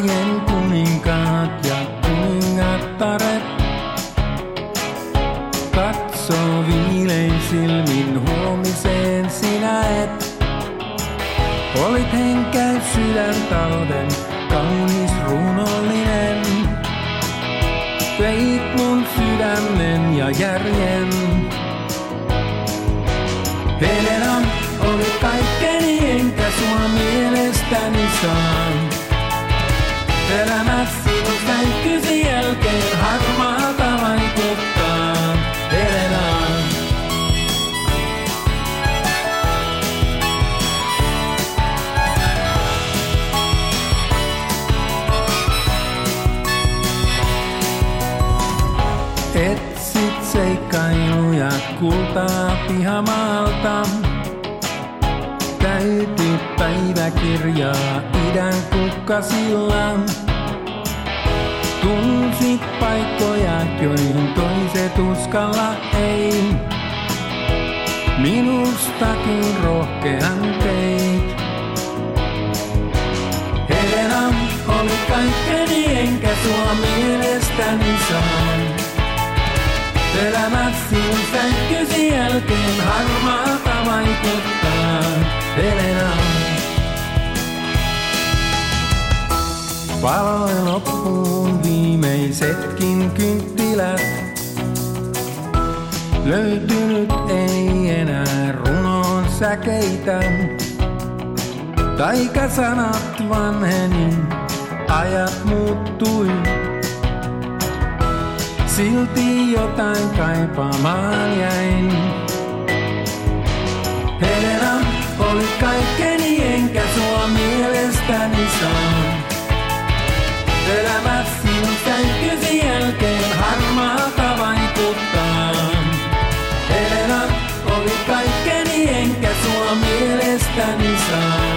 arjen kuninkaat ja kuningattaret. Katso viilein silmin huomiseen sinä et. Olit henkäys sydän talven, kaunis runollinen. Veit mun sydämen ja järjen. Helena oli kaikkeni, enkä sua mielestäni saa. Etsit seikkailuja kultaa pihamaalta. Täytit päiväkirjaa idän kukkasilla. Tunsit paikkoja, joihin toiset uskalla ei. Minustakin rohkean teit. Helena oli kaikkeni, enkä sua mielestäni saa. Elämä sinun sänkkysi jälkeen harmaata vaikuttaa. Helena. Valoi loppuun viimeisetkin kynttilät. Löytynyt ei enää runon säkeitä. Taikasanat vanheni, ajat muuttui. Silti jotain kaipaamaan jäin. Helena oli kaikkeni, enkä sua mielestäni saa. Elämä sinun sänkkysi jälkeen harmaata vaikuttaa. Helena oli kaikkeni, enkä sua mielestäni saa.